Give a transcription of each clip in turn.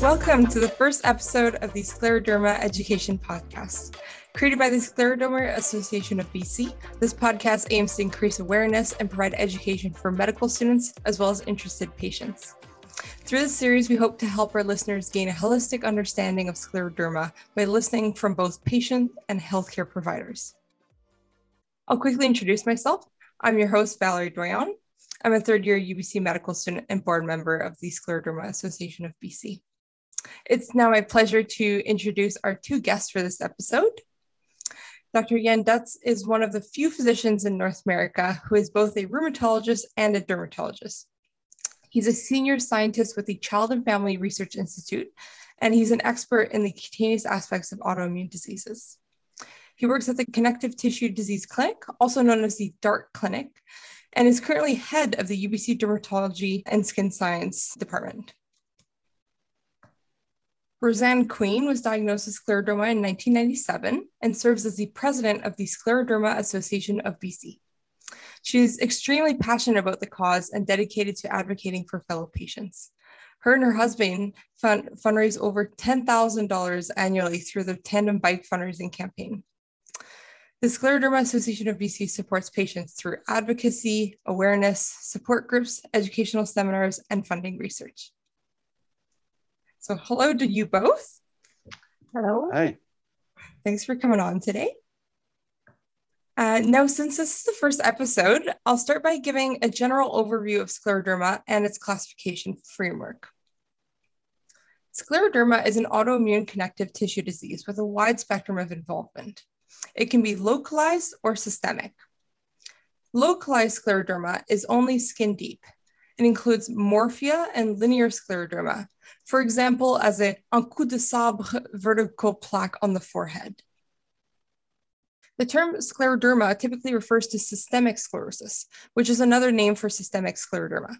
Welcome to the first episode of the Scleroderma Education Podcast. Created by the Scleroderma Association of BC, this podcast aims to increase awareness and provide education for medical students as well as interested patients. Through this series, we hope to help our listeners gain a holistic understanding of scleroderma by listening from both patients and healthcare providers. I'll quickly introduce myself. I'm your host, Valerie Doyon. I'm a third year UBC medical student and board member of the Scleroderma Association of BC. It's now my pleasure to introduce our two guests for this episode. Dr. Jan Dutz is one of the few physicians in North America who is both a rheumatologist and a dermatologist. He's a senior scientist with the Child and Family Research Institute, and he's an expert in the cutaneous aspects of autoimmune diseases. He works at the Connective Tissue Disease Clinic, also known as the DART Clinic, and is currently head of the UBC Dermatology and Skin Science Department. Rosanne Queen was diagnosed with scleroderma in 1997 and serves as the president of the Scleroderma Association of BC. She is extremely passionate about the cause and dedicated to advocating for fellow patients. Her and her husband fund, fundraise over $10,000 annually through the Tandem Bike fundraising campaign. The Scleroderma Association of BC supports patients through advocacy, awareness, support groups, educational seminars, and funding research. So hello to you both. Hello. Hi. Thanks for coming on today. Uh, now, since this is the first episode, I'll start by giving a general overview of scleroderma and its classification framework. Scleroderma is an autoimmune connective tissue disease with a wide spectrum of involvement. It can be localized or systemic. Localized scleroderma is only skin deep. It includes morphea and linear scleroderma, for example, as a en coup de sabre vertical plaque on the forehead. The term scleroderma typically refers to systemic sclerosis, which is another name for systemic scleroderma.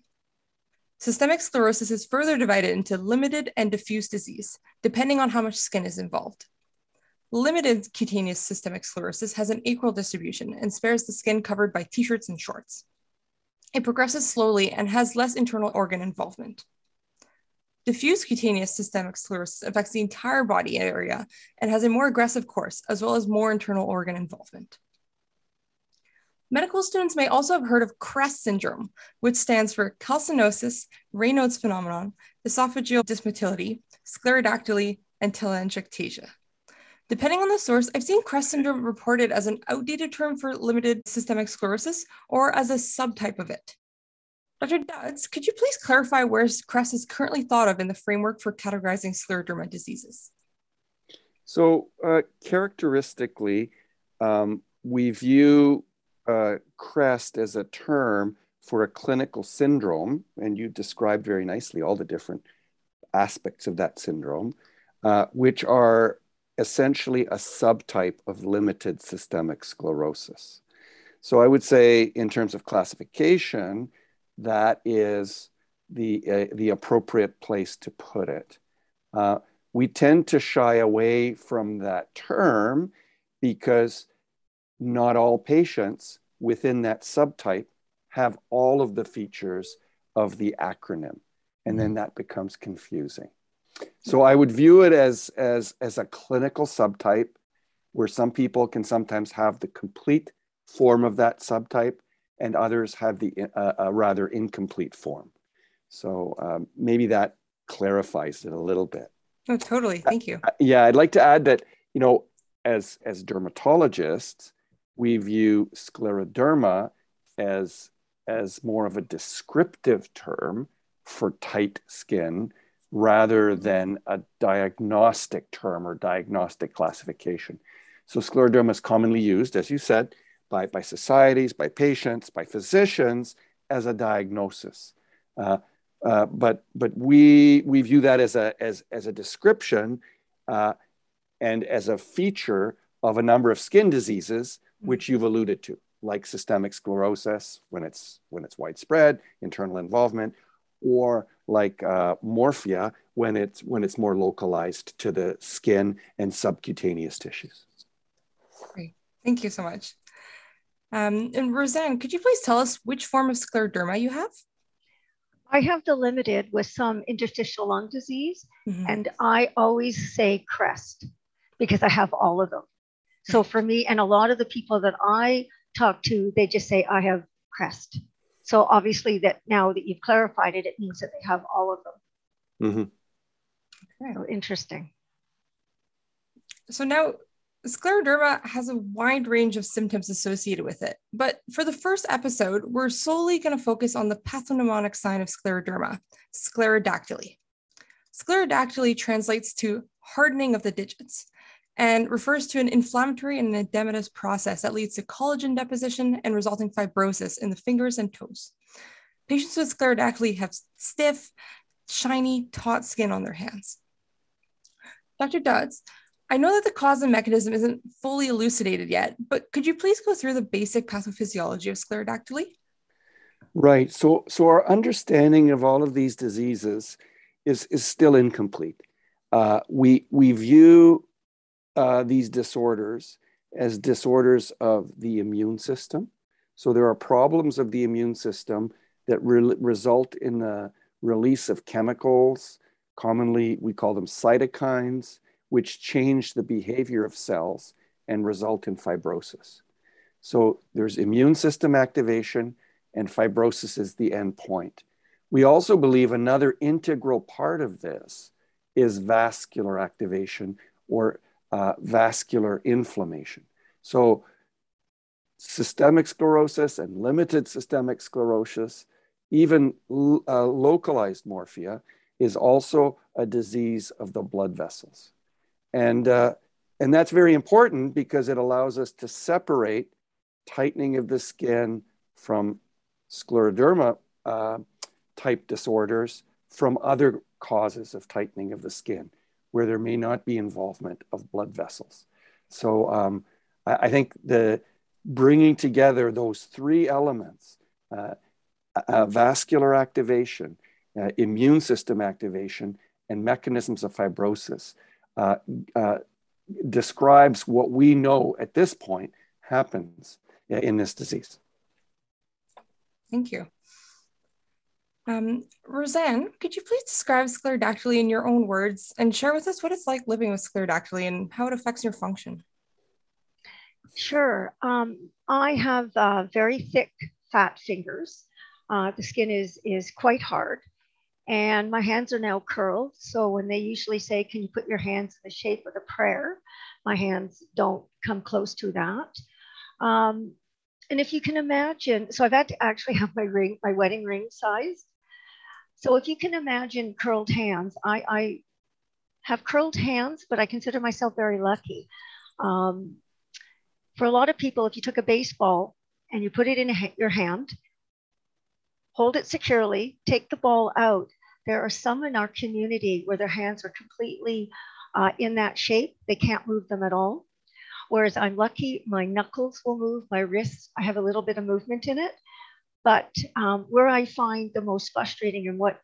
Systemic sclerosis is further divided into limited and diffuse disease, depending on how much skin is involved. Limited cutaneous systemic sclerosis has an acral distribution and spares the skin covered by t shirts and shorts. It progresses slowly and has less internal organ involvement. Diffuse cutaneous systemic sclerosis affects the entire body area and has a more aggressive course, as well as more internal organ involvement. Medical students may also have heard of CREST syndrome, which stands for calcinosis, Raynaud's phenomenon, esophageal dysmotility, sclerodactyly, and telangiectasia. Depending on the source, I've seen CREST syndrome reported as an outdated term for limited systemic sclerosis or as a subtype of it. Dr. Dutz, could you please clarify where CREST is currently thought of in the framework for categorizing scleroderma diseases? So, uh, characteristically, um, we view uh, CREST as a term for a clinical syndrome, and you described very nicely all the different aspects of that syndrome, uh, which are essentially a subtype of limited systemic sclerosis. So, I would say, in terms of classification, that is the, uh, the appropriate place to put it. Uh, we tend to shy away from that term because not all patients within that subtype have all of the features of the acronym, and then mm-hmm. that becomes confusing. So I would view it as, as, as a clinical subtype where some people can sometimes have the complete form of that subtype and others have the uh, a rather incomplete form. So um, maybe that clarifies it a little bit. Oh, totally. Thank you. Uh, yeah, I'd like to add that you know, as as dermatologists, we view scleroderma as as more of a descriptive term for tight skin rather than a diagnostic term or diagnostic classification. So scleroderma is commonly used, as you said, by, by societies, by patients, by physicians as a diagnosis. Uh, uh, but but we, we view that as a, as, as a description uh, and as a feature of a number of skin diseases, which you've alluded to, like systemic sclerosis when it's, when it's widespread, internal involvement, or like uh, morphea when it's, when it's more localized to the skin and subcutaneous tissues. Great. Thank you so much. Um, and Rosanne, could you please tell us which form of scleroderma you have? I have the limited with some interstitial lung disease, mm-hmm. and I always say crest because I have all of them. So for me, and a lot of the people that I talk to, they just say, I have crest. So obviously, that now that you've clarified it, it means that they have all of them. Mm-hmm. Okay. So interesting. So now scleroderma has a wide range of symptoms associated with it. But for the first episode, we're solely going to focus on the pathognomonic sign of scleroderma, sclerodactyly. Sclerodactyly translates to hardening of the digits and refers to an inflammatory and edematous process that leads to collagen deposition and resulting fibrosis in the fingers and toes. Patients with sclerodactyly have stiff, shiny, taut skin on their hands. Dr. Dutz, I know that the cause and mechanism isn't fully elucidated yet, but could you please go through the basic pathophysiology of sclerodactyly? Right. So, so our understanding of all of these diseases is, is still incomplete. Uh, we, we view uh, these disorders as disorders of the immune system. So there are problems of the immune system that re- result in the release of chemicals. Commonly, we call them cytokines which change the behavior of cells and result in fibrosis. So there's immune system activation, and fibrosis is the end point. We also believe another integral part of this is vascular activation or uh, vascular inflammation. So systemic sclerosis and limited systemic sclerosis, even uh, localized morphea, is also a disease of the blood vessels. And, uh, and that's very important because it allows us to separate tightening of the skin from scleroderma uh, type disorders from other causes of tightening of the skin where there may not be involvement of blood vessels. So um, I, I, think the bringing together those three elements, uh, uh, vascular activation, uh, immune system activation, and mechanisms of fibrosis uh, uh, describes what we know at this point happens in this disease. Thank you. Um, Rosanne, could you please describe sclerodactyly in your own words and share with us what it's like living with sclerodactyly and how it affects your function? Sure. Um, I have uh, very thick, fat fingers. Uh, the skin is, is quite hard and my hands are now curled. So when they usually say, Can you put your hands in the shape of a prayer? My hands don't come close to that. Um, and if you can imagine, so I've had to actually have my ring, my wedding ring sized. So if you can imagine curled hands, I, I have curled hands, but I consider myself very lucky. Um, for a lot of people, if you took a baseball and you put it in a, your hand, hold it securely, take the ball out, there are some in our community where their hands are completely uh, in that shape. They can't move them at all. Whereas I'm lucky, my knuckles will move, my wrists, I have a little bit of movement in it. But um, where I find the most frustrating and what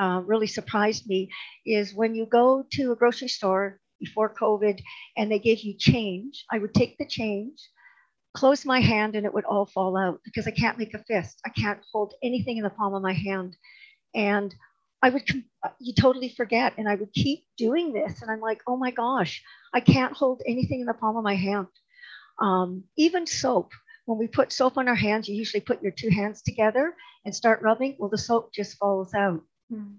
uh, really surprised me is when you go to a grocery store before COVID and they give you change, I would take the change, close my hand, and it would all fall out because I can't make a fist. I can't hold anything in the palm of my hand. And I would, you totally forget. And I would keep doing this. And I'm like, oh my gosh, I can't hold anything in the palm of my hand. Um, even soap. When we put soap on our hands, you usually put your two hands together and start rubbing. Well, the soap just falls out. Mm.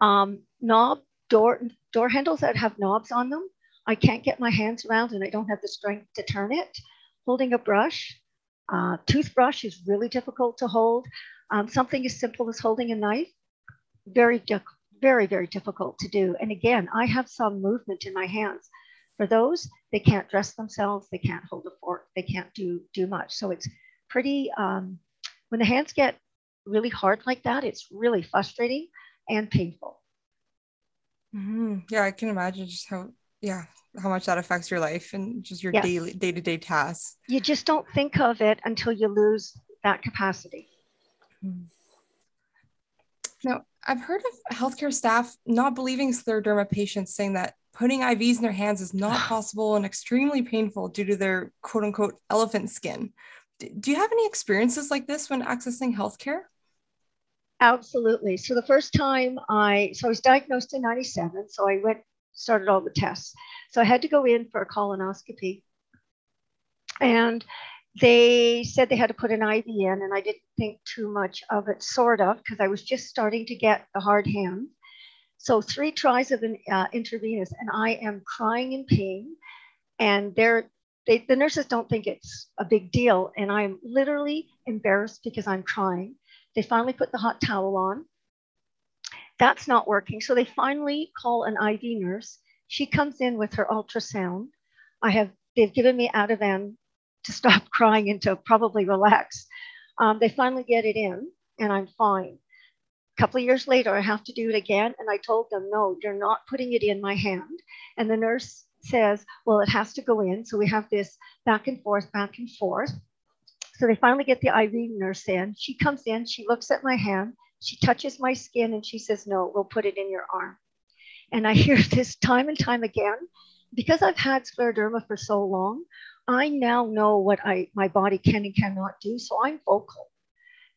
Um, knob, door, door handles that have knobs on them. I can't get my hands around and I don't have the strength to turn it. Holding a brush, uh, toothbrush is really difficult to hold. Um, something as simple as holding a knife very, very, very difficult to do. And again, I have some movement in my hands. For those, they can't dress themselves, they can't hold a fork, they can't do do much. So it's pretty. Um, when the hands get really hard like that, it's really frustrating and painful. Mm-hmm. Yeah, I can imagine just how yeah how much that affects your life and just your yes. daily day to day tasks. You just don't think of it until you lose that capacity. Mm-hmm. Now, I've heard of healthcare staff not believing scleroderma patients saying that putting IVs in their hands is not possible and extremely painful due to their quote unquote elephant skin. Do you have any experiences like this when accessing healthcare? Absolutely. So the first time I, so I was diagnosed in 97. So I went, started all the tests. So I had to go in for a colonoscopy. And they said they had to put an IV in, and I didn't think too much of it, sort of, because I was just starting to get the hard hand. So three tries of an uh, intravenous, and I am crying in pain. And they're, they, the nurses don't think it's a big deal, and I'm literally embarrassed because I'm crying. They finally put the hot towel on. That's not working. So they finally call an IV nurse. She comes in with her ultrasound. I have they've given me Ativan to stop crying and to probably relax. Um, they finally get it in, and I'm fine. Couple of years later, I have to do it again, and I told them, no, you're not putting it in my hand. And the nurse says, well, it has to go in. So we have this back and forth, back and forth. So they finally get the IV nurse in. She comes in, she looks at my hand, she touches my skin, and she says, no, we'll put it in your arm. And I hear this time and time again. Because I've had scleroderma for so long, I now know what I my body can and cannot do, so I'm vocal.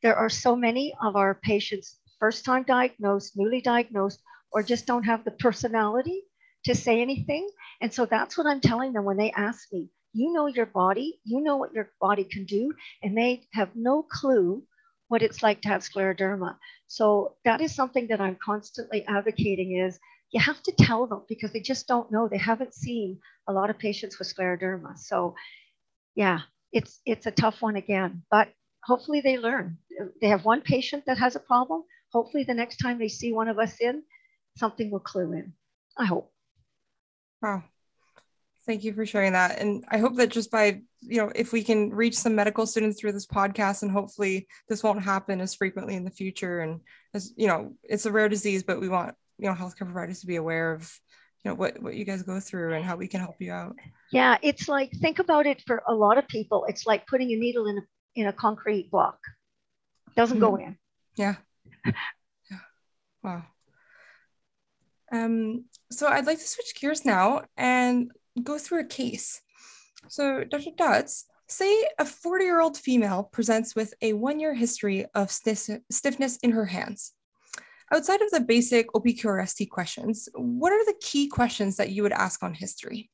There are so many of our patients first time diagnosed, newly diagnosed, or just don't have the personality to say anything. And so that's what I'm telling them when they ask me, you know your body, you know what your body can do, and they have no clue what it's like to have scleroderma. So that is something that I'm constantly advocating is you have to tell them because they just don't know. They haven't seen a lot of patients with scleroderma. So yeah, it's it's a tough one again, but hopefully they learn. They have one patient that has a problem. Hopefully the next time they see one of us in, something will clue in. I hope. Wow. Thank you for sharing that. And I hope that just by, you know, if we can reach some medical students through this podcast and hopefully this won't happen as frequently in the future. And as you know, it's a rare disease, but we want you know healthcare providers to be aware of you know what what you guys go through and how we can help you out yeah it's like think about it for a lot of people it's like putting a needle in a in a concrete block doesn't mm-hmm. go in yeah yeah wow um so i'd like to switch gears now and go through a case so dr dutz say a 40 year old female presents with a one year history of stiffness in her hands Outside of the basic OPQRST questions, what are the key questions that you would ask on history?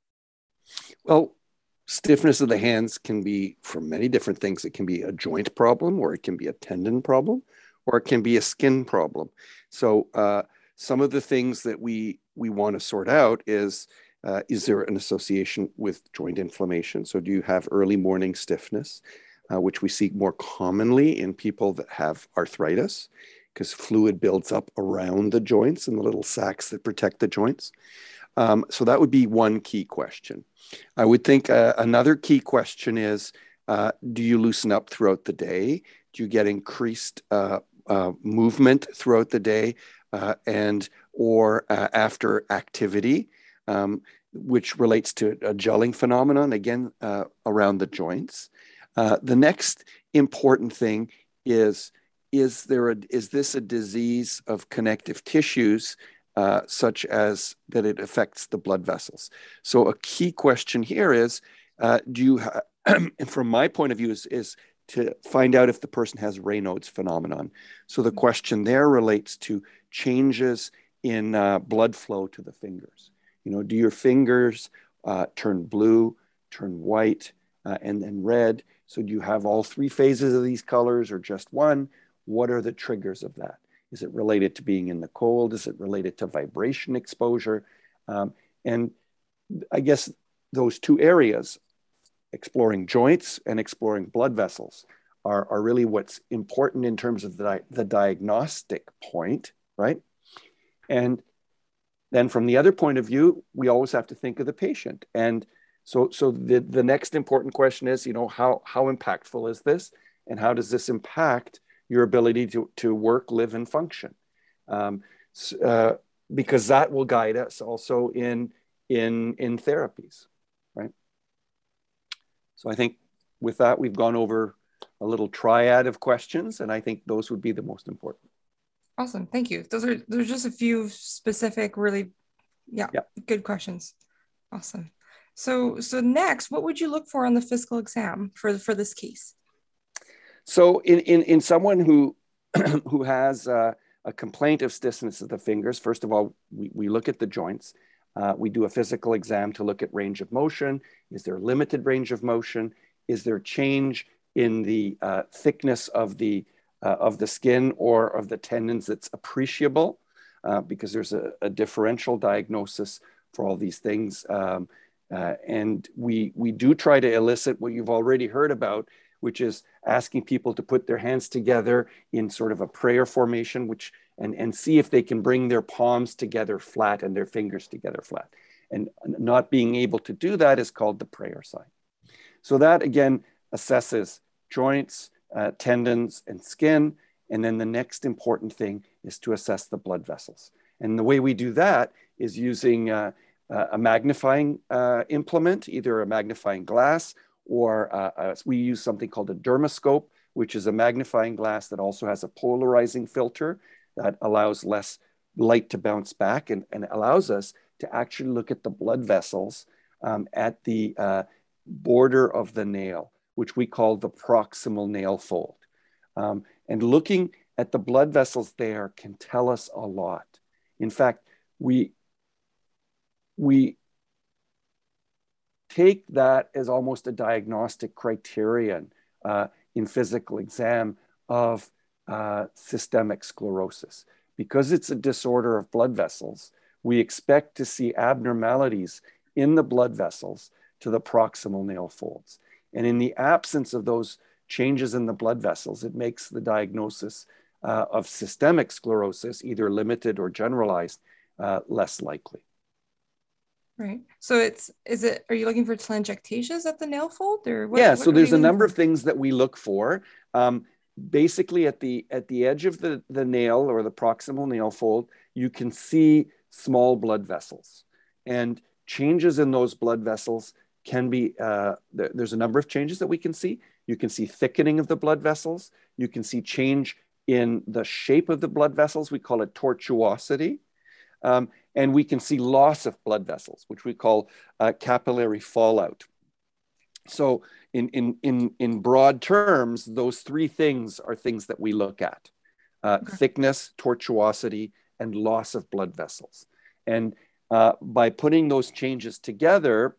Well, stiffness of the hands can be for many different things. It can be a joint problem, or it can be a tendon problem, or it can be a skin problem. So, uh, some of the things that we we want to sort out is uh, is there an association with joint inflammation? So, do you have early morning stiffness, uh, which we see more commonly in people that have arthritis? because fluid builds up around the joints and the little sacs that protect the joints. Um, so that would be one key question. I would think uh, another key question is uh, do you loosen up throughout the day? Do you get increased uh, uh movement throughout the day uh, and or uh, after activity, um, which relates to a gelling phenomenon, again, around the joints? the next important thing is is there a, is this a disease of connective tissues uh, such as that it affects the blood vessels? So a key question here is, uh, do you, ha- from my point of view, is, is to find out if the person has Raynaud's phenomenon. So the question there relates to changes in uh, blood flow to the fingers. You know, do your fingers uh, turn blue, turn white, uh, and then red? So do you have all three phases of these colors or just one? What are the triggers of that? Is it related to being in the cold? Is it related to vibration exposure? Um, and I guess those two areas, exploring joints and exploring blood vessels, are, are really what's important in terms of the, the diagnostic point, right? And then from the other point of view, we always have to think of the patient. And so, so the, the next important question is, you know, how, how impactful is this? And how does this impact your ability to, to work, live, and function. Um, uh, because that will guide us also in, in, in therapies? So I think with that, we've gone over a little triad of questions, and I think those would be the most important. Awesome, thank you. Those are there's just a few specific, really, yeah, yeah, good questions. Awesome. So so next, what would you look for on the physical exam for for this case? So in, in, in someone who who has uh, a complaint of stiffness of the fingers, first of all, we, we look at the joints. Uh, we do a physical exam to look at range of motion. Is there limited range of motion? Is there change in the uh, thickness of the, uh, of the skin or of the tendons that's appreciable? Uh, because there's a, a, differential diagnosis for all these things. Um, uh, and we, we do try to elicit what you've already heard about, which is asking people to put their hands together in sort of a prayer formation, which and, and see if they can bring their palms together flat and their fingers together flat. And not being able to do that is called the prayer sign. So that again assesses joints, uh, tendons, and skin. And then the next important thing is to assess the blood vessels. And the way we do that is using uh, uh, a magnifying uh, implement, either a magnifying glass or uh, we use something called a dermoscope, which is a magnifying glass that also has a polarizing filter that allows less light to bounce back and, and allows us to actually look at the blood vessels um, at the uh, border of the nail, which we call the proximal nail fold. Um, and looking at the blood vessels there can tell us a lot. In fact, we, we take that as almost a diagnostic criterion uh, in physical exam of uh, systemic sclerosis. Because it's a disorder of blood vessels, we expect to see abnormalities in the blood vessels to the proximal nail folds. And in the absence of those changes in the blood vessels, it makes the diagnosis uh, of systemic sclerosis, either limited or generalized, uh, less likely. Right. So it's is it are you looking for telangiectasias at the nail fold or what, yeah? What so there's a number for? of things that we look for. Um, basically, at the at the edge of the the nail or the proximal nail fold, you can see small blood vessels, and changes in those blood vessels can be. Uh, th- there's a number of changes that we can see. You can see thickening of the blood vessels. You can see change in the shape of the blood vessels. We call it tortuosity. Um, and we can see loss of blood vessels, which we call uh, capillary fallout. So in, in, in, in broad terms, those three things are things that we look at. Uh, okay. Thickness, tortuosity, and loss of blood vessels. And uh, by putting those changes together,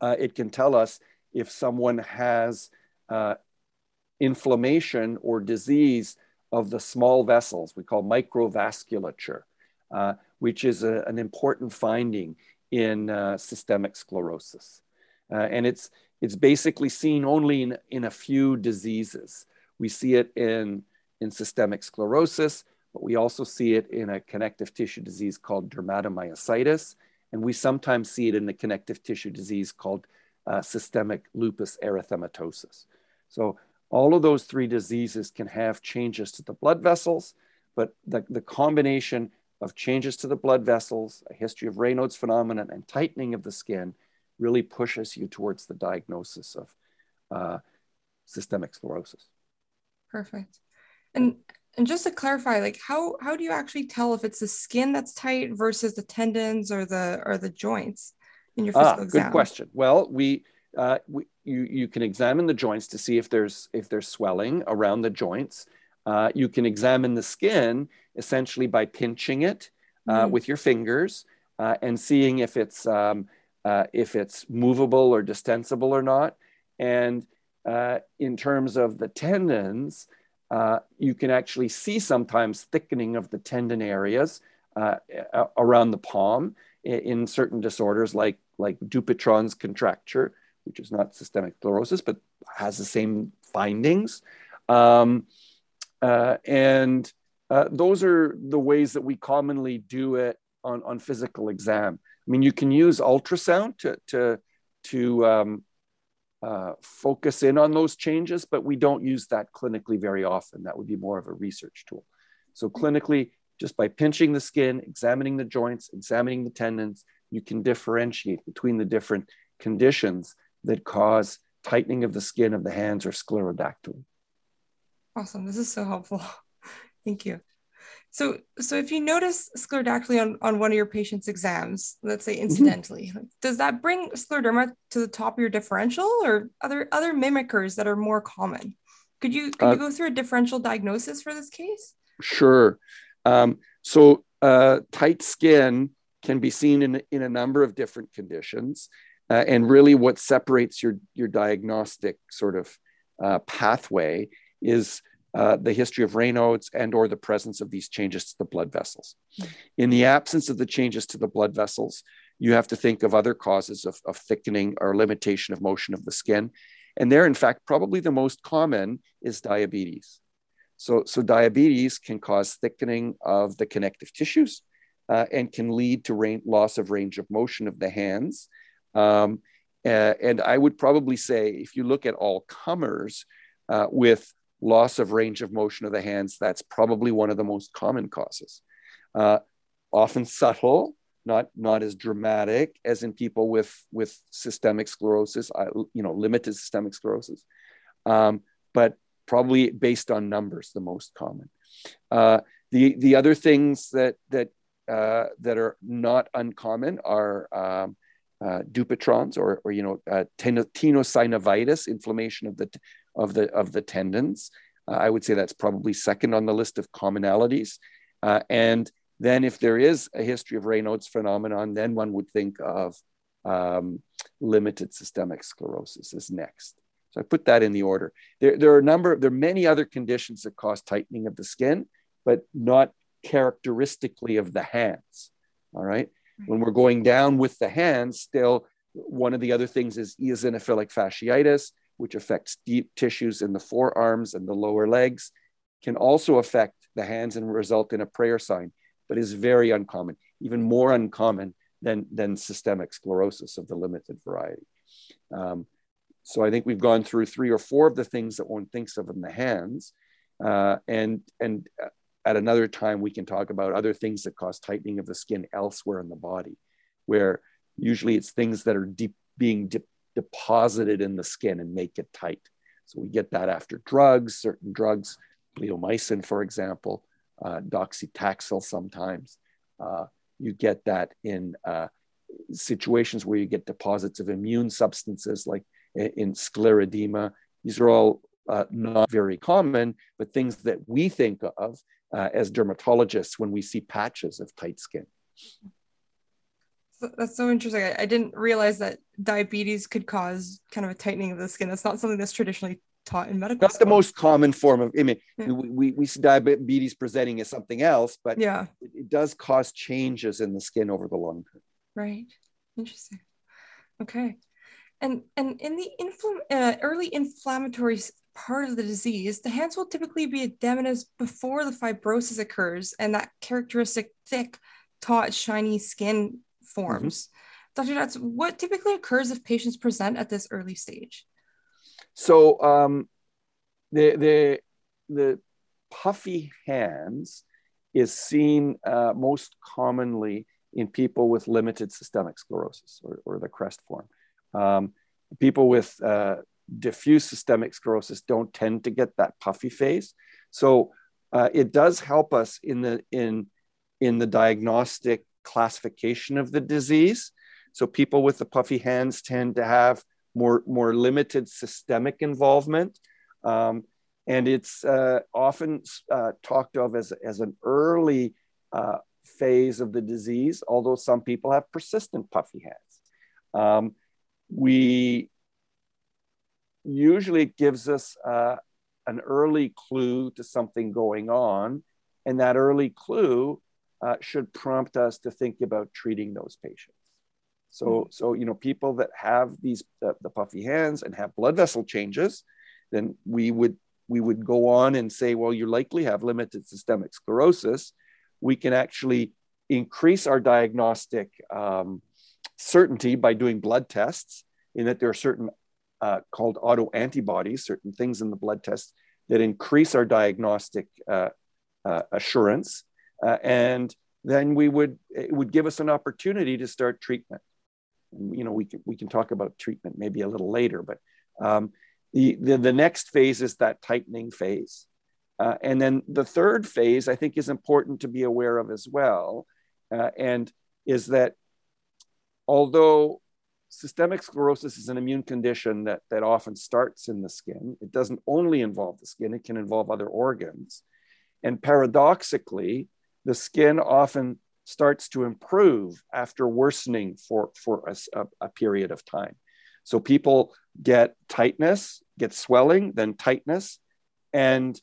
uh, it can tell us if someone has uh, inflammation or disease of the small vessels, we call microvasculature. Uh, which is a, an important finding in uh, systemic sclerosis. Uh, and it's, it's basically seen only in, in a few diseases. We see it in, in systemic sclerosis, but we also see it in a connective tissue disease called dermatomyositis. And we sometimes see it in a connective tissue disease called uh, systemic lupus erythematosus. So all of those three diseases can have changes to the blood vessels, but the, the combination of changes to the blood vessels, a history of Raynaud's phenomenon, and tightening of the skin really pushes you towards the diagnosis of uh, systemic sclerosis. Perfect. And and just to clarify, like how how do you actually tell if it's the skin that's tight versus the tendons or the or the joints in your physical ah, exam? Good question. Well, we uh, we, you, you can examine the joints to see if there's if there's swelling around the joints. Uh, you can examine the skin essentially by pinching it uh, mm. with your fingers uh, and seeing if it's um, uh, if it's movable or distensible or not. And uh, in terms of the tendons, uh, you can actually see sometimes thickening of the tendon areas around the palm in certain disorders like like Dupuytren's contracture, which is not systemic sclerosis but has the same findings. Um, uh, and uh, those are the ways that we commonly do it on, on physical exam. I mean, you can use ultrasound to, to, to um, uh, focus in on those changes, but we don't use that clinically very often. That would be more of a research tool. So clinically, just by pinching the skin, examining the joints, examining the tendons, you can differentiate between the different conditions that cause tightening of the skin of the hands or sclerodactyly. Awesome. This is so helpful. Thank you. So, so if you notice sclerodactyly on, on one of your patient's exams, let's say mm-hmm. incidentally, mm-hmm. does that bring scleroderma to the top of your differential or other other mimickers that are more common? Could you could uh, you go through a differential diagnosis for this case? Sure. Um, so uh, tight skin can be seen in, in a number of different conditions. Uh, and really what separates your, your diagnostic sort of uh, pathway is uh, the history of Raynaud's and or the presence of these changes to the blood vessels. In the absence of the changes to the blood vessels, you have to think of other causes of, of thickening or limitation of motion of the skin. And there, in fact, probably the most common is diabetes. So, so diabetes can cause thickening of the connective tissues uh, and can lead to rain, loss of range of motion of the hands. Um, uh, and I would probably say, if you look at all comers uh, with loss of range of motion of the hands, that's probably one of the most common causes. Uh, often subtle, not not as dramatic as in people with with systemic sclerosis, you know, limited systemic sclerosis, um, but probably based on numbers, the most common. Uh, the the other things that that uh, that are not uncommon are um, uh, Dupuytren's or, or you know uh, tenosynovitis, inflammation of the of the of the tendons. Uh, I would say that's probably second on the list of commonalities. Uh, and then, if there is a history of Raynaud's phenomenon, then one would think of um, limited systemic sclerosis is next. So I put that in the order. There, there are a number, there are many other conditions that cause tightening of the skin, but not characteristically of the hands. All right. When we're going down with the hands, still, one of the other things is eosinophilic fasciitis, which affects deep tissues in the forearms and the lower legs, can also affect the hands and result in a prayer sign, but is very uncommon, even more uncommon than, than systemic sclerosis of the limited variety. Um, so I think we've gone through three or four of the things that one thinks of in the hands. Uh, and, and uh, at another time, we can talk about other things that cause tightening of the skin elsewhere in the body, where usually it's things that are deep, being de- deposited in the skin and make it tight. So we get that after drugs, certain drugs, bleomycin, for example, uh, docetaxel sometimes. Uh, you get that in uh, situations where you get deposits of immune substances like in scleroderma. These are all uh, not very common, but things that we think of uh, as dermatologists when we see patches of tight skin. That's so interesting. I, I didn't realize that diabetes could cause kind of a tightening of the skin. That's not something that's traditionally taught in medical. That's school. the most common form of. I mean, yeah. we, we, we see diabetes presenting as something else, but yeah, it, it does cause changes in the skin over the long term. Right. Interesting. Okay. And and in the infl- uh, early inflammatory part of the disease, the hands will typically be edematous before the fibrosis occurs and that characteristic thick, taut, shiny skin forms. Mm-hmm. Dr. Dutz, what typically occurs if patients present at this early stage? So um, the, the, the puffy hands is seen uh, most commonly in people with limited systemic sclerosis or, or the crest form. Um, people with uh, diffuse systemic sclerosis don't tend to get that puffy phase. So uh, it does help us in the in in the diagnostic classification of the disease. So people with the puffy hands tend to have more more limited systemic involvement. Um, and it's uh, often uh, talked of as, as an early uh, phase of the disease, although some people have persistent puffy hands. Um, we usually it gives us uh, an early clue to something going on. And that early clue uh, should prompt us to think about treating those patients. So, mm-hmm. so you know, people that have these uh, the puffy hands and have blood vessel changes, then we would we would go on and say, well, you likely have limited systemic sclerosis. We can actually increase our diagnostic um, certainty by doing blood tests, in that there are certain uh, called autoantibodies, certain things in the blood test that increase our diagnostic uh, uh, assurance. Uh, and then we would, it would give us an opportunity to start treatment. You know, we can, we can talk about treatment maybe a little later, but um, the, the, the, next phase is that tightening phase. Uh, and then the third phase, I think, is important to be aware of as well, uh, and is that although systemic sclerosis is an immune condition that, that often starts in the skin. It doesn't only involve the skin, it can involve other organs. And paradoxically, the skin often starts to improve after worsening for, for a, a, period of time. So people get tightness, get swelling, then tightness, and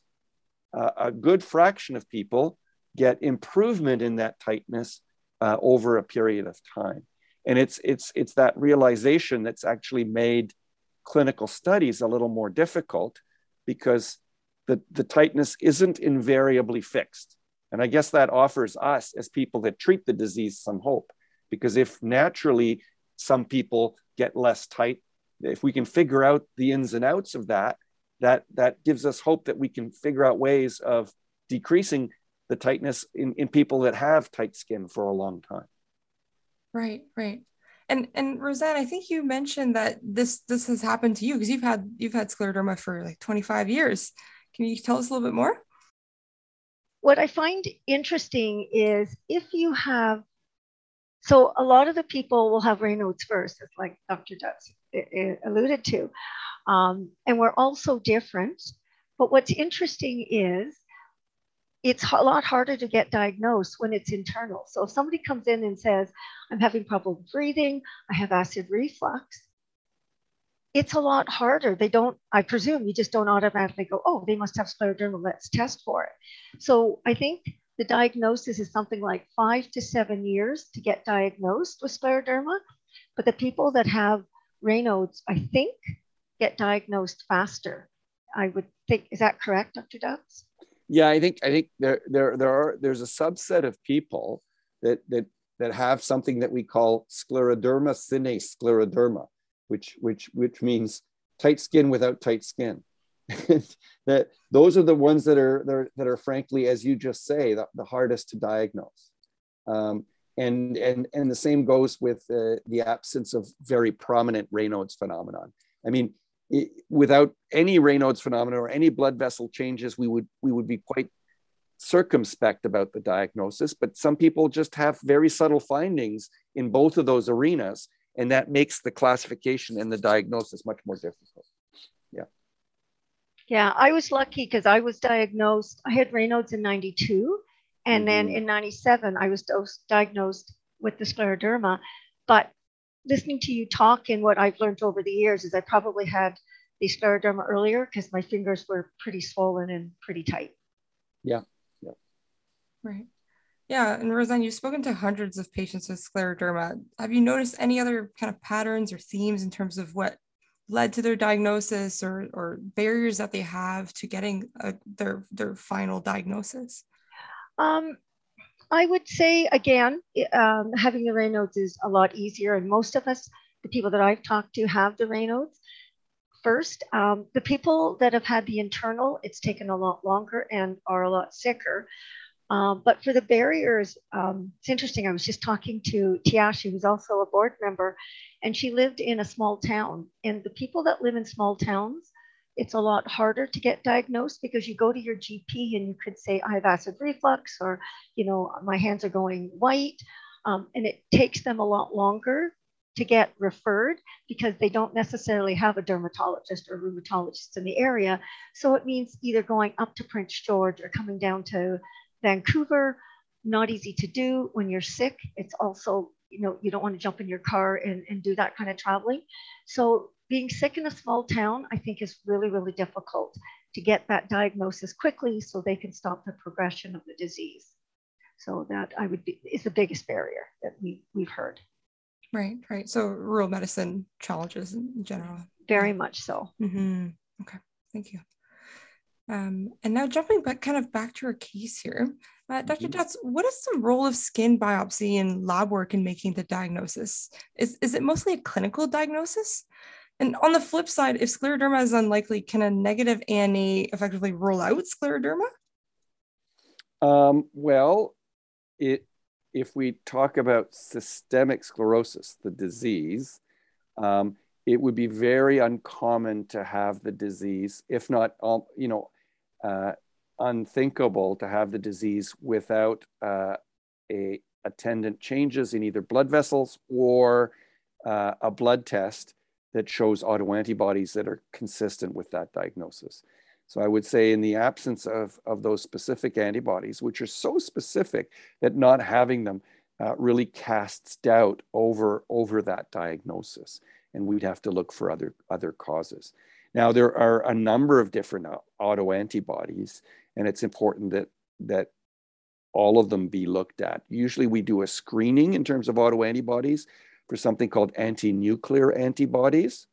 uh, a good fraction of people get improvement in that tightness uh, over a period of time. And it's, it's, it's that realization that's actually made clinical studies a little more difficult because the, the tightness isn't invariably fixed. And I guess that offers us, as people that treat the disease, some hope. Because if naturally some people get less tight, if we can figure out the ins and outs of that, that, that gives us hope that we can figure out ways of decreasing the tightness in, in people that have tight skin for a long time. Right, right. And and Rosanne, I think you mentioned that this this has happened to you because you've had you've had scleroderma for like 25 years. Can you tell us a little bit more? What I find interesting is if you have, so a lot of the people will have Raynaud's first, as like Dr. Dutz alluded to. Um, and we're all so different. But what's interesting is it's a lot harder to get diagnosed when it's internal. So if somebody comes in and says, I'm having problem breathing, I have acid reflux, it's a lot harder. They don't, I presume you just don't automatically go, oh, they must have scleroderma, let's test for it. So I think the diagnosis is something like five to seven years to get diagnosed with scleroderma. But the people that have Raynaud's, I think, get diagnosed faster. I would think, is that correct, Dr. Dutz? Yeah, I think I think there there there are there's a subset of people that that that have something that we call scleroderma sine scleroderma, which which which means tight skin without tight skin. that those are the ones that are, that are that are frankly, as you just say, the, the hardest to diagnose. Um, and and and the same goes with uh, the absence of very prominent Raynaud's phenomenon. I mean, it, without any Raynaud's phenomenon or any blood vessel changes, we would we would be quite circumspect about the diagnosis. But some people just have very subtle findings in both of those arenas, and that makes the classification and the diagnosis much more difficult. Yeah. Yeah, I was lucky because I was diagnosed. I had Raynaud's in '92, and mm-hmm. then in '97 I was diagnosed with the scleroderma. But listening to you talk and what I've learned over the years is I probably had the scleroderma earlier because my fingers were pretty swollen and pretty tight. Yeah. Yeah. Right. Yeah. And Rosanne, you've spoken to hundreds of patients with scleroderma. Have you noticed any other kind of patterns or themes in terms of what led to their diagnosis or, or barriers that they have to getting a, their, their final diagnosis? Um, I would say again, um, having the Raynaud's is a lot easier, and most of us, the people that I've talked to, have the Raynaud's. First, um, the people that have had the internal, it's taken a lot longer and are a lot sicker. Um, but for the barriers, um, it's interesting. I was just talking to Tiashi, who's also a board member, and she lived in a small town. And the people that live in small towns, it's a lot harder to get diagnosed because you go to your GP and you could say, I have acid reflux, or, you know, my hands are going white. Um, and it takes them a lot longer to get referred because they don't necessarily have a dermatologist or rheumatologist in the area. So it means either going up to Prince George or coming down to Vancouver. Not easy to do when you're sick. It's also, you know, you don't want to jump in your car and, and do that kind of traveling. So being sick in a small town, I think is really, really difficult to get that diagnosis quickly so they can stop the progression of the disease. So that I would be is the biggest barrier that we, we've heard. Right, right. So rural medicine challenges in general. Very much so. Mm-hmm. Okay, thank you. Um, and now jumping back kind of back to our case here, uh, Dr. Mm-hmm. Dutz, what is the role of skin biopsy and lab work in making the diagnosis? Is, is it mostly a clinical diagnosis? And on the flip side, if scleroderma is unlikely, can a negative ANA effectively rule out scleroderma? Um, well, it, if we talk about systemic sclerosis, the disease, um, it would be very uncommon to have the disease, if not, um, you know, uh, unthinkable to have the disease without uh, a attendant changes in either blood vessels or uh, a blood test that shows autoantibodies that are consistent with that diagnosis. So I would say in the absence of, of those specific antibodies, which are so specific that not having them uh, really casts doubt over, over that diagnosis. And we'd have to look for other, other causes. Now, there are a number of different autoantibodies, and it's important that, that all of them be looked at. Usually we do a screening in terms of autoantibodies for something called anti-nuclear antibodies.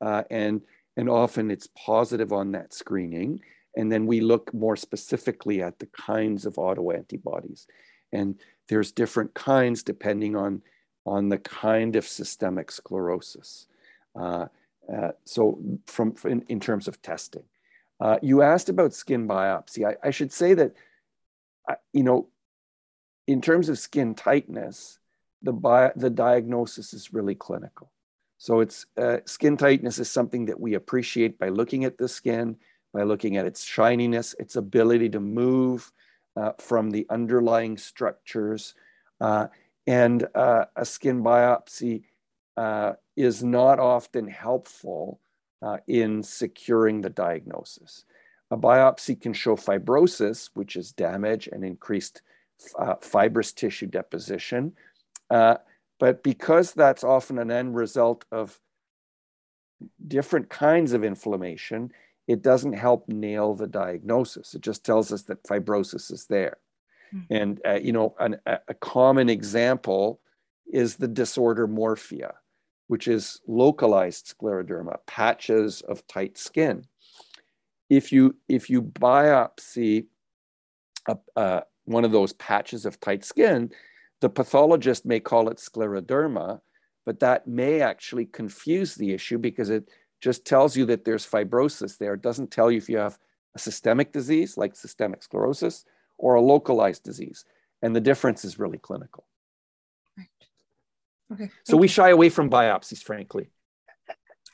Uh, and, and often it's positive on that screening. And then we look more specifically at the kinds of autoantibodies. And there's different kinds depending on, on the kind of systemic sclerosis. Uh, uh, so from, in, in, terms of testing. Uh, you asked about skin biopsy. I, I should say that, you know, in terms of skin tightness, the, bi- the diagnosis is really clinical. So it's uh, skin tightness is something that we appreciate by looking at the skin, by looking at its shininess, its ability to move uh, from the underlying structures. Uh, and a skin biopsy uh, is not often helpful uh, in securing the diagnosis. A biopsy can show fibrosis, which is damage and increased fibrous tissue deposition, uh, but because that's often an end result of different kinds of inflammation, it doesn't help nail the diagnosis. It just tells us that fibrosis is there. Mm-hmm. And, uh, you know, an, a common example is the disorder morphea, which is localized scleroderma, patches of tight skin. If you, if you biopsy a, uh, one of those patches of tight skin, the pathologist may call it scleroderma, but that may actually confuse the issue because it just tells you that there's fibrosis there. It doesn't tell you if you have a systemic disease like systemic sclerosis or a localized disease. And the difference is really clinical. Right. Okay. So we shy away from biopsies, frankly.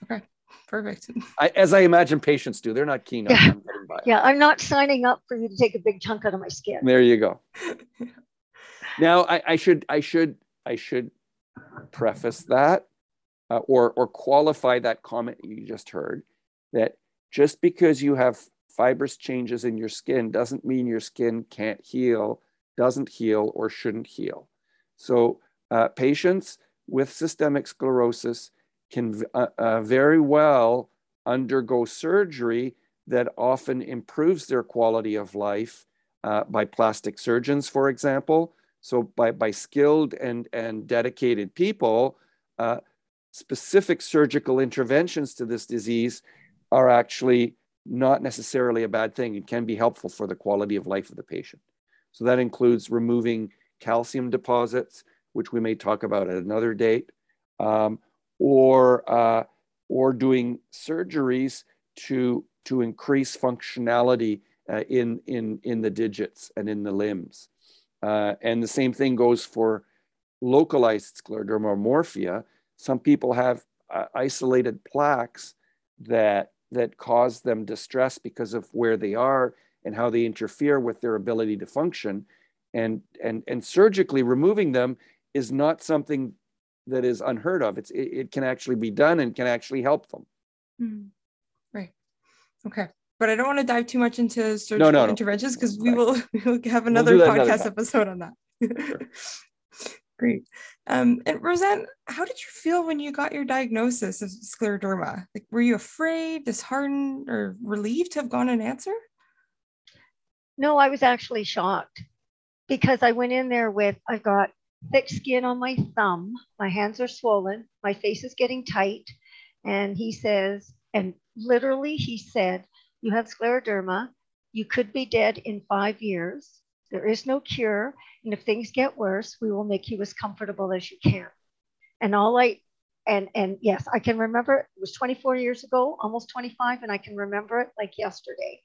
Okay. Perfect. I, as I imagine patients do, they're not keen on yeah. Yeah, I'm not signing up for you to take a big chunk out of my skin. There you go. Now, I, I, should I should I should preface that uh, or or qualify that comment you just heard that just because you have fibrous changes in your skin doesn't mean your skin can't heal, doesn't heal, or shouldn't heal. So uh, patients with systemic sclerosis can uh, uh very well undergo surgery that often improves their quality of life uh, by plastic surgeons, for example, so by, by skilled and, and dedicated people, uh, specific surgical interventions to this disease are actually not necessarily a bad thing. It can be helpful for the quality of life of the patient. So that includes removing calcium deposits, which we may talk about at another date, um, or, uh, or doing surgeries to, to increase functionality uh, in, in, in the digits and in the limbs. Uh, and the same thing goes for localized scleroderma morphea. Some people have uh, isolated plaques that, that cause them distress because of where they are and how they interfere with their ability to function. And, and, and surgically removing them is not something that is unheard of. It's, it, it can actually be done and can actually help them. Mm. Right. Okay but I don't want to dive too much into surgical no, no, interventions because no. we will we will have another we'll podcast another episode on that. Sure. Great. Um, and Rosanne, how did you feel when you got your diagnosis of scleroderma? Like, were you afraid, disheartened, or relieved to have gotten an answer? No, I was actually shocked because I went in there with I've got thick skin on my thumb, my hands are swollen, my face is getting tight, and he says, and literally he said, you have scleroderma. You could be dead in five years. There is no cure. And if things get worse, we will make you as comfortable as you can. And all I, and, and yes, I can remember it was 24 years ago, almost 25, and I can remember it like yesterday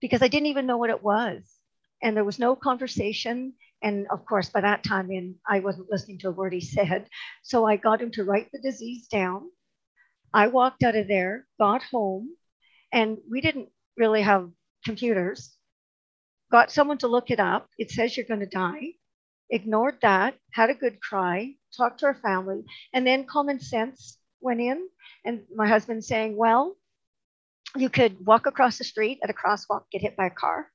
because I didn't even know what it was. And there was no conversation. And of course, by that time in, I wasn't listening to a word he said. So I got him to write the disease down. I walked out of there, got home, and we didn't really have computers. Got someone to look it up. It says you're going to die. ignored that, had a good cry, talked to our family, and then common sense went in. And my husband saying, Well, you could walk across the street at a crosswalk, get hit by a car.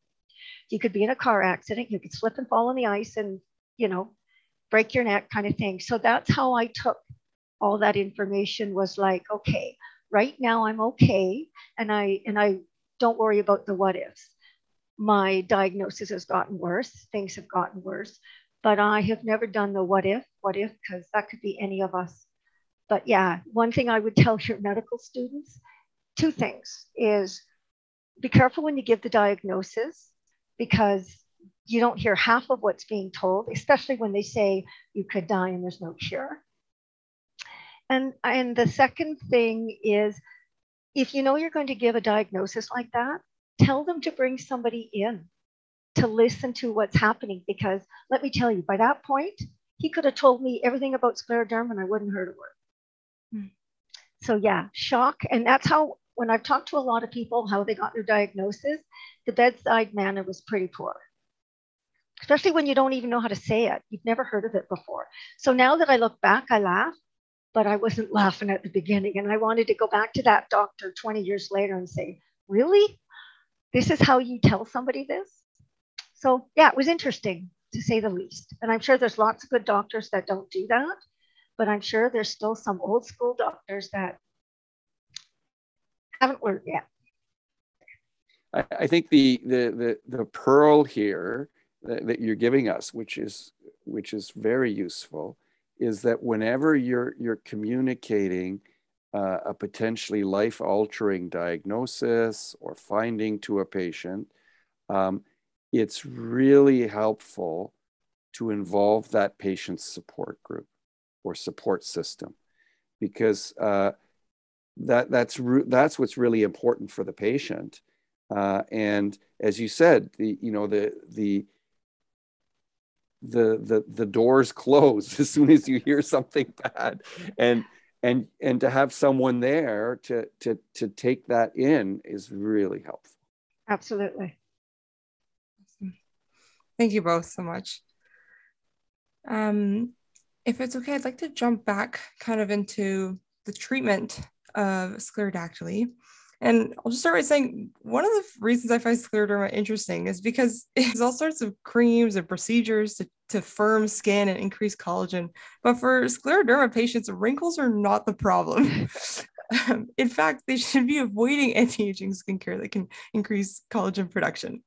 You could be in a car accident. You could slip and fall on the ice and, you know, break your neck kind of thing. So that's how I took all that information was like, okay, right now I'm okay. And I, and I don't worry about the what ifs. My diagnosis has gotten worse. Things have gotten worse, but I have never done the what if, what if, because that could be any of us. But yeah, one thing I would tell your medical students two things is be careful when you give the diagnosis because you don't hear half of what's being told, especially when they say you could die and there's no cure. And, and the second thing is if you know you're going to give a diagnosis like that, tell them to bring somebody in to listen to what's happening. Because let me tell you, by that point, he could have told me everything about scleroderma and I wouldn't have heard a word. Hmm. So yeah, shock. And that's how when I've talked to a lot of people how they got their diagnosis, the bedside manner was pretty poor. Especially when you don't even know how to say it. You've never heard of it before. So now that I look back, I laugh, but I wasn't laughing at the beginning. And I wanted to go back to that doctor 20 years later and say, Really? This is how you tell somebody this? So, yeah, it was interesting to say the least. And I'm sure there's lots of good doctors that don't do that, but I'm sure there's still some old school doctors that haven't learned yet. I, I think the, the the the pearl here that, that you're giving us, which is which is very useful, is that whenever you're you're communicating uh, a potentially life-altering diagnosis or finding to a patient, um, it's really helpful to involve that patient's support group or support system because uh, that that's that's what's really important for the patient. Uh, and as you said, the you know the the the the the doors close as soon as you hear something bad, and and and to have someone there to to to take that in is really helpful. Absolutely. Thank you both so much. Um, if it's okay, I'd like to jump back kind of into the treatment of sclerodactyly. And I'll just start by saying one of the reasons I find scleroderma interesting is because it's all sorts of creams and procedures to, to firm skin and increase collagen. But for scleroderma patients, wrinkles are not the problem. um, in fact, they should be avoiding anti aging skincare that can increase collagen production.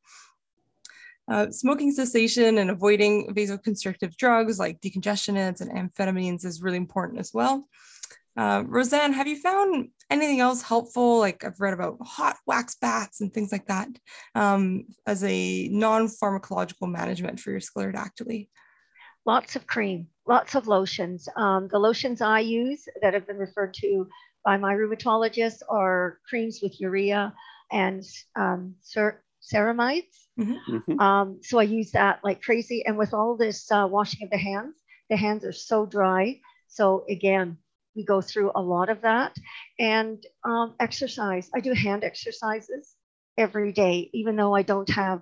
Uh, smoking cessation and avoiding vasoconstrictive drugs like decongestants and amphetamines is really important as well. Uh, Rosanne, have you found anything else helpful? Like I've read about hot wax baths and things like that um, as a non-pharmacological management for your sclerodactyly. Lots of cream, lots of lotions. Um, the lotions I use that have been referred to by my rheumatologist are creams with urea and um, cer- ceramides. Mm-hmm. Mm-hmm. Um, so I use that like crazy. And with all this uh, washing of the hands, the hands are so dry. So again, we go through a lot of that. And um, exercise, I do hand exercises every day, even though I don't have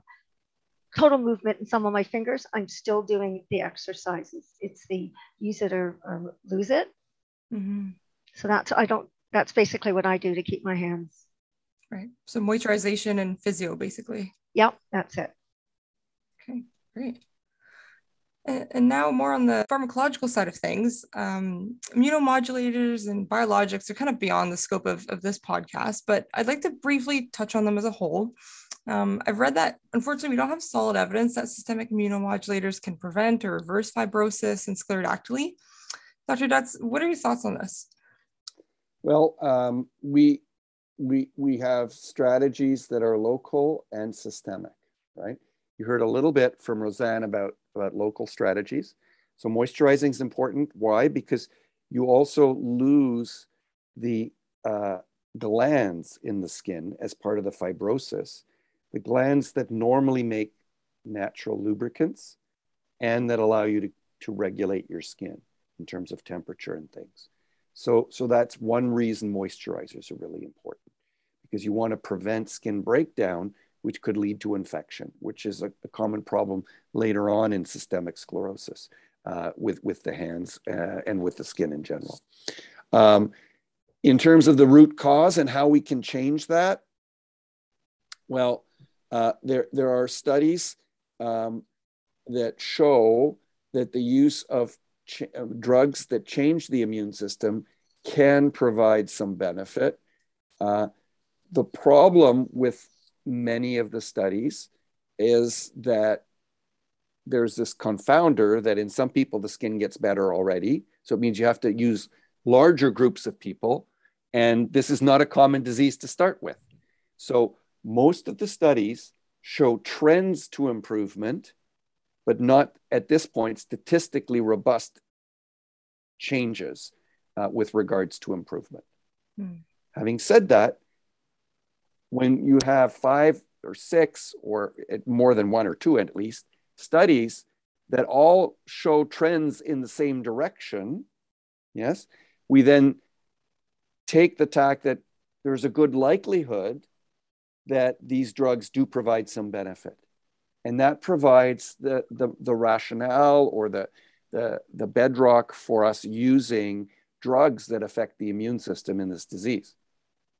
total movement in some of my fingers, I'm still doing the exercises. It's the use it or, or lose it. Mm-hmm. So that's, I don't, that's basically what I do to keep my hands. Right. So moisturization and physio, basically. Yep, that's it. Okay, great. And now, more on the pharmacological side of things, um, immunomodulators and biologics are kind of beyond the scope of, of this podcast, but I'd like to briefly touch on them as a whole. Um, I've read that unfortunately we don't have solid evidence that systemic immunomodulators can prevent or reverse fibrosis and sclerodactyly. Dr. Dutz, what are your thoughts on this? Well, um, we we we have strategies that are local and systemic, right? You heard a little bit from Rosanne about about local strategies. So moisturizing is important. Why? Because you also lose the uh, glands in the skin as part of the fibrosis, the glands that normally make natural lubricants and that allow you to, to regulate your skin in terms of temperature and things. So, so that's one reason moisturizers are really important because you want to prevent skin breakdown, which could lead to infection, which is a, a common problem later on in systemic sclerosis uh, with, with the hands uh, and with the skin in general. Um, in terms of the root cause and how we can change that, well, uh, there, there are studies um, that show that the use of drugs that change the immune system can provide some benefit. Uh, the problem with many of the studies is that there's this confounder that in some people the skin gets better already. So it means you have to use larger groups of people. And this is not a common disease to start with. So most of the studies show trends to improvement, but not at this point statistically robust changes uh, with regards to improvement. Hmm. Having said that, when you have five or six or more than one or two at least studies that all show trends in the same direction, yes, we then take the tack that there's a good likelihood that these drugs do provide some benefit. And that provides the, the, the rationale or the, the, the bedrock for us using drugs that affect the immune system in this disease.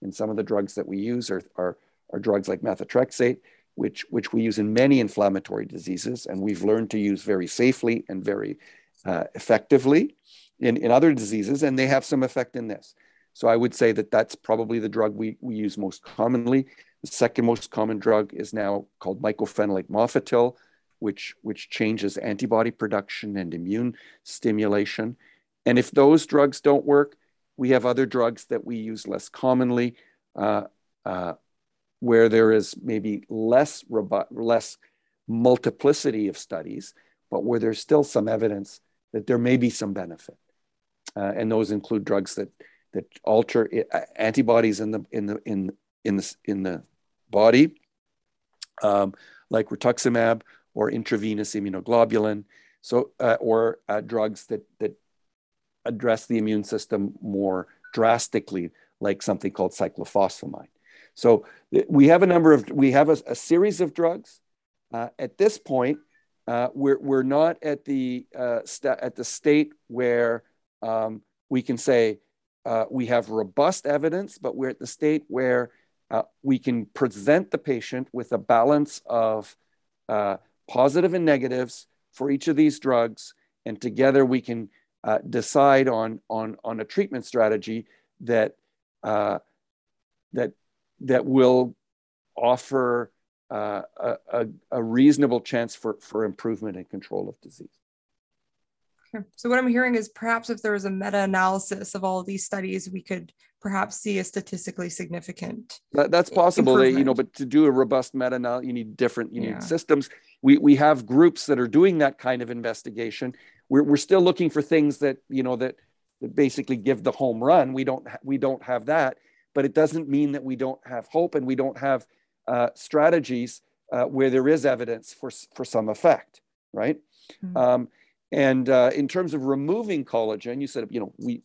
And some of the drugs that we use are, are, are drugs like methotrexate, which, which we use in many inflammatory diseases, and we've learned to use very safely and very uh, effectively in, in other diseases, and they have some effect in this. So I would say that that's probably the drug we, we use most commonly. The second most common drug is now called mycophenolate mofetil, which, which changes antibody production and immune stimulation. And if those drugs don't work, we have other drugs that we use less commonly, uh, uh, where there is maybe less robust, less multiplicity of studies, but where there's still some evidence that there may be some benefit. Uh, and those include drugs that that alter uh, antibodies in the in the in in the in the body, um, like rituximab or intravenous immunoglobulin. So uh, or uh, drugs that that address the immune system more drastically, like something called cyclophosphamide. So we have a number of, we have a, a series of drugs. Uh, at this point, uh, we're, we're not at the, uh, at the state where um, we can say uh, we have robust evidence, but we're at the state where uh, we can present the patient with a balance of uh, positive and negatives for each of these drugs. And together we can uh, decide on, on, on a treatment strategy that, uh, that, that will offer uh, a, a, reasonable chance for, for improvement and control of disease. So what I'm hearing is perhaps if there was a meta-analysis of all of these studies, we could perhaps see a statistically significant. That, that's possible, you know, but to do a robust meta-analysis, you need different, you yeah. need systems. We we have groups that are doing that kind of investigation, we're, we're still looking for things that you know that, that basically give the home run. We don't we don't have that but it doesn't mean that we don't have hope and we don't have uh, strategies uh, where there is evidence for for some effect right? Mm-hmm. um, and uh, in terms of removing collagen you said you know we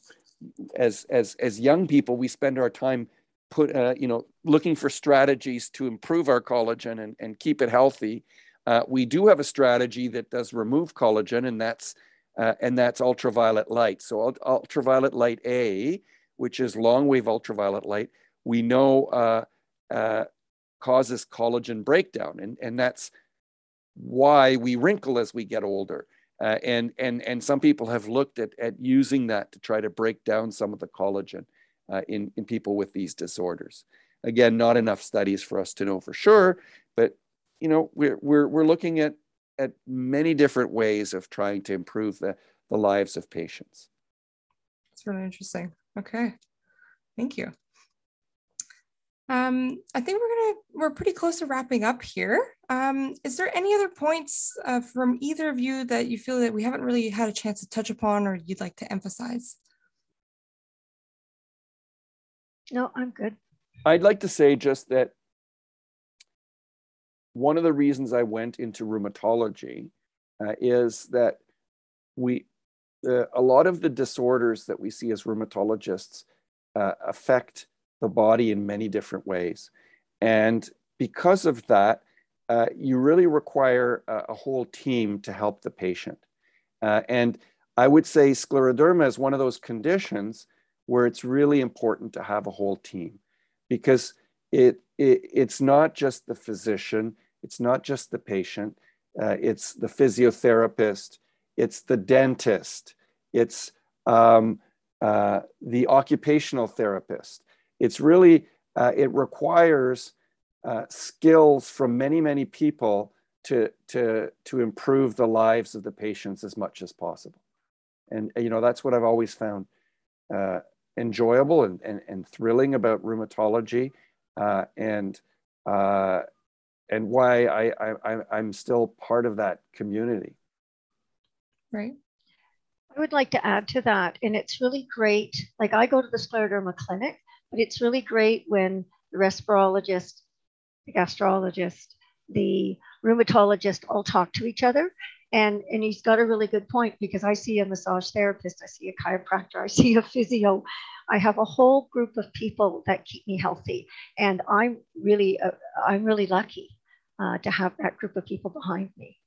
as as as young people we spend our time put uh, you know looking for strategies to improve our collagen and, and keep it healthy. Uh, we do have a strategy that does remove collagen and that's uh, and that's ultraviolet light. So ultraviolet light A, which is long wave ultraviolet light, we know uh, uh, causes collagen breakdown, and, and that's why we wrinkle as we get older. Uh, and, and, and some people have looked at, at using that to try to break down some of the collagen uh, in, in people with these disorders. Again, not enough studies for us to know for sure, but you know, we're, we're, we're looking at at many different ways of trying to improve the, the lives of patients. That's really interesting. Okay. Thank you. Um, I think we're gonna we're pretty close to wrapping up here. Um, is there any other points uh, from either of you that you feel that we haven't really had a chance to touch upon, or you'd like to emphasize? No, I'm good. I'd like to say just that one of the reasons I went into rheumatology uh, is that we uh, a lot of the disorders that we see as rheumatologists uh, affect the body in many different ways, and because of that, uh, you really require a, a, whole team to help the patient. Uh, and I would say scleroderma is one of those conditions where it's really important to have a whole team because it, it it's not just the physician, it's not just the patient, uh, it's the physiotherapist, it's the dentist, it's um, uh, the occupational therapist. It's really, uh, it requires uh, skills from many, many people to, to, to improve the lives of the patients as much as possible. And, you know, that's what I've always found uh, enjoyable and, and, and thrilling about rheumatology uh, and uh, and why I, I I'm still part of that community. Right. I would like to add to that, and it's really great. Like I go to the scleroderma clinic, but it's really great when the respirologist, the gastrologist, the rheumatologist all talk to each other. And, and he's got a really good point because I see a massage therapist, I see a chiropractor, I see a physio, I have a whole group of people that keep me healthy, and I'm really uh, I'm really lucky uh, to have that group of people behind me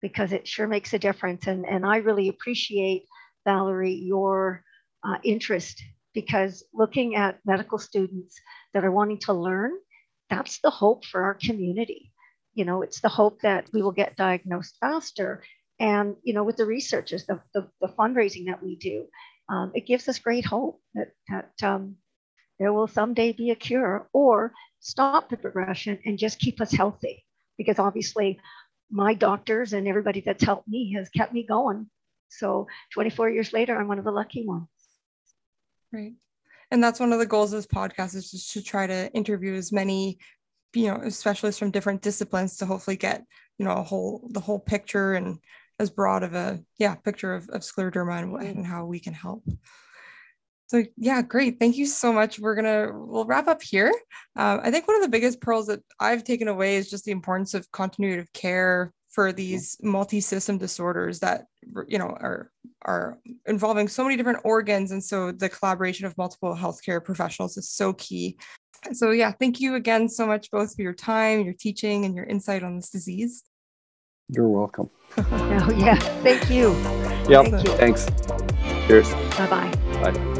because it sure makes a difference. And and I really appreciate Valerie your uh, interest because looking at medical students that are wanting to learn, that's the hope for our community. You know, it's the hope that we will get diagnosed faster. And, you know, with the researchers, the, the, the fundraising that we do, um, it gives us great hope that, that um, there will someday be a cure or stop the progression and just keep us healthy. Because obviously, my doctors and everybody that's helped me has kept me going. So 24 years later, I'm one of the lucky ones. Right. And that's one of the goals of this podcast is just to try to interview as many, you know, specialists from different disciplines to hopefully get, you know, a whole the whole picture and as broad of a yeah picture of, of scleroderma and, and how we can help. So yeah great. Thank you so much. We're gonna we'll wrap up here. Uh, i think one of the biggest pearls that i've taken away is just the importance of continuity of care for these multi-system disorders that you know are are involving so many different organs. And so the collaboration of multiple healthcare professionals is so key so yeah thank you again so much both for your time your teaching and your insight on this disease you're welcome. oh, yeah. Thank you. Yeah. Thank you. Thanks. Cheers. Bye-bye. Bye.